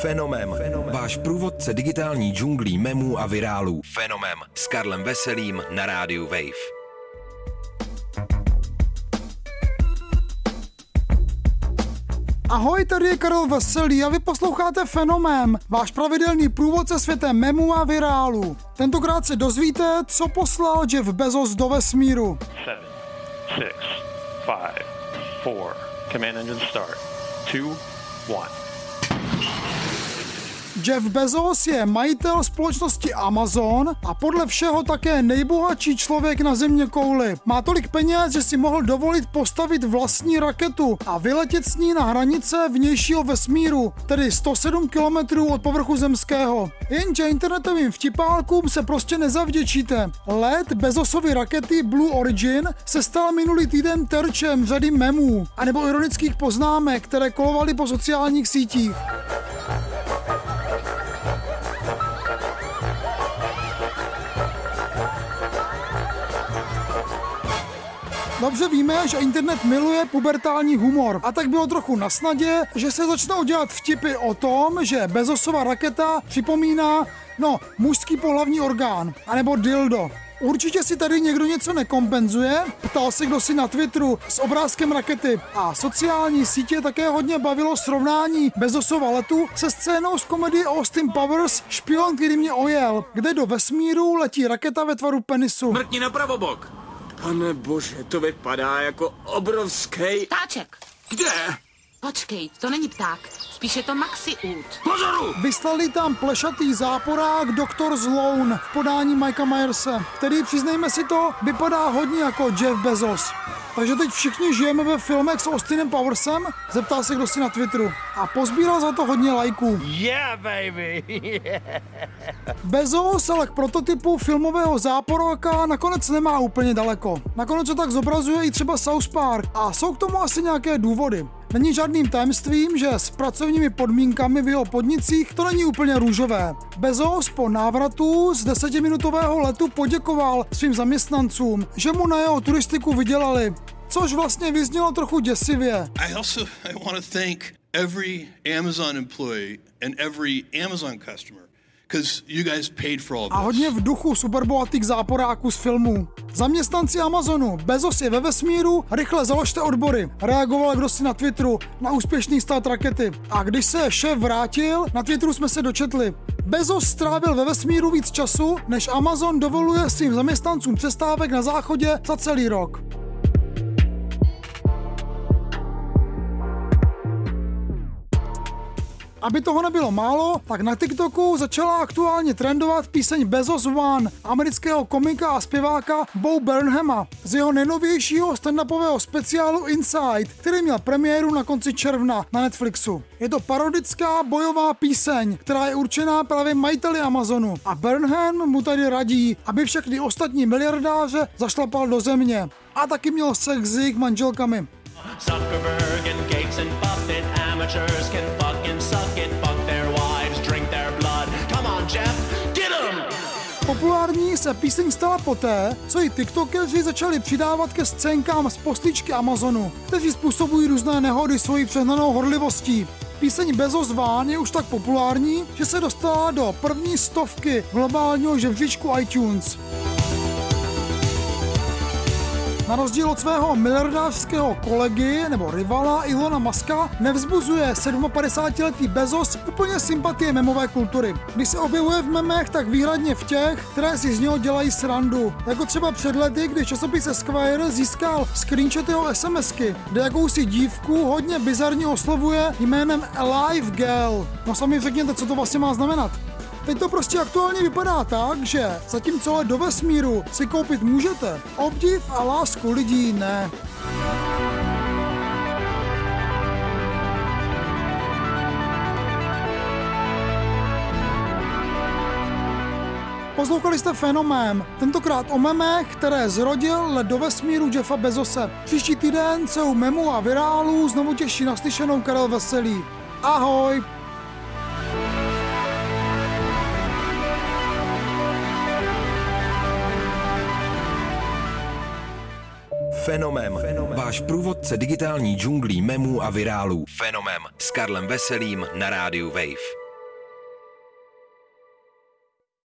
Fenomem. Fenomem. Váš průvodce digitální džunglí memů a virálů. Fenomem. S Karlem Veselým na rádiu Wave. Ahoj, tady je Karel Veselý a vy posloucháte Fenomém, váš pravidelný průvodce světem memů a virálu. Tentokrát se dozvíte, co poslal Jeff Bezos do vesmíru. Seven, six, five, four. Command engine start. Two, one. Jeff Bezos je majitel společnosti Amazon a podle všeho také nejbohatší člověk na země kouli. Má tolik peněz, že si mohl dovolit postavit vlastní raketu a vyletět s ní na hranice vnějšího vesmíru, tedy 107 km od povrchu zemského. Jenže internetovým vtipálkům se prostě nezavděčíte. Let Bezosovy rakety Blue Origin se stal minulý týden terčem řady memů, anebo ironických poznámek, které kolovaly po sociálních sítích. Dobře víme, že internet miluje pubertální humor a tak bylo trochu na snadě, že se začnou dělat vtipy o tom, že Bezosova raketa připomíná, no, mužský pohlavní orgán, anebo dildo. Určitě si tady někdo něco nekompenzuje, ptal se kdo si na Twitteru s obrázkem rakety a sociální sítě také hodně bavilo srovnání Bezosova letu se scénou z komedie Austin Powers Špion, který mě ojel, kde do vesmíru letí raketa ve tvaru penisu. Mrkni na pravobok. Pane bože, to vypadá jako obrovský... Ptáček. Kde? Počkej, to není pták. Spíš je to maxi út. Pozoru! Vyslali tam plešatý záporák doktor Sloan v podání Mikea Myerse, který, přiznejme si to, vypadá hodně jako Jeff Bezos. Takže teď všichni žijeme ve filmech s Austinem Powersem? Zeptal se kdo si na Twitteru. A pozbíral za to hodně lajků. Yeah, baby! Bezos ale k prototypu filmového záporáka nakonec nemá úplně daleko. Nakonec to tak zobrazuje i třeba South Park a jsou k tomu asi nějaké důvody. Není žádným tajemstvím, že s pracovními podmínkami v jeho podnicích to není úplně růžové. Bezos po návratu z desetiminutového letu poděkoval svým zaměstnancům, že mu na jeho turistiku vydělali, což vlastně vyznělo trochu děsivě. I also I want to thank every Amazon employee and every Amazon customer you guys paid for all A this. hodně v duchu superbohatých záporáků z filmů. Zaměstnanci Amazonu, Bezos je ve vesmíru, rychle založte odbory. Reagoval kdo si na Twitteru na úspěšný start rakety. A když se šéf vrátil, na Twitteru jsme se dočetli. Bezos strávil ve vesmíru víc času, než Amazon dovoluje svým zaměstnancům přestávek na záchodě za celý rok. Aby toho nebylo málo, tak na TikToku začala aktuálně trendovat píseň Bezos One amerického komika a zpěváka Bo Burnhama z jeho nejnovějšího stand-upového speciálu Inside, který měl premiéru na konci června na Netflixu. Je to parodická bojová píseň, která je určená právě majiteli Amazonu a Burnham mu tady radí, aby všechny ostatní miliardáře zašlapal do země. A taky měl sex s jejich manželkami. Zuckerberg and Gates and Buffett, amateurs can fucking Populární se píseň stala poté, co ji tiktokeři začali přidávat ke scénkám z postičky Amazonu, kteří způsobují různé nehody svojí přehnanou horlivostí. Píseň Bezos Ván je už tak populární, že se dostala do první stovky globálního žebříčku iTunes. Na rozdíl od svého miliardářského kolegy nebo rivala Ilona Maska nevzbuzuje 57-letý Bezos úplně sympatie memové kultury. Když se objevuje v memech, tak výhradně v těch, které si z něho dělají srandu. Jako třeba před lety, kdy časopis Esquire získal screenshot jeho SMSky, kde jakousi dívku hodně bizarně oslovuje jménem Alive Girl. No sami řekněte, co to vlastně má znamenat. Teď to prostě aktuálně vypadá tak, že zatímco let do vesmíru si koupit můžete, obdiv a lásku lidí ne. Poslouchali jste Fenomén, tentokrát o memech, které zrodil let do vesmíru Jeffa Bezose. Příští týden se u memu a virálu znovu těší naslyšenou Karel Veselý. Ahoj! Fenomem. Váš průvodce digitální džunglí memů a virálů. Fenomem. S Karlem Veselým na rádiu Wave.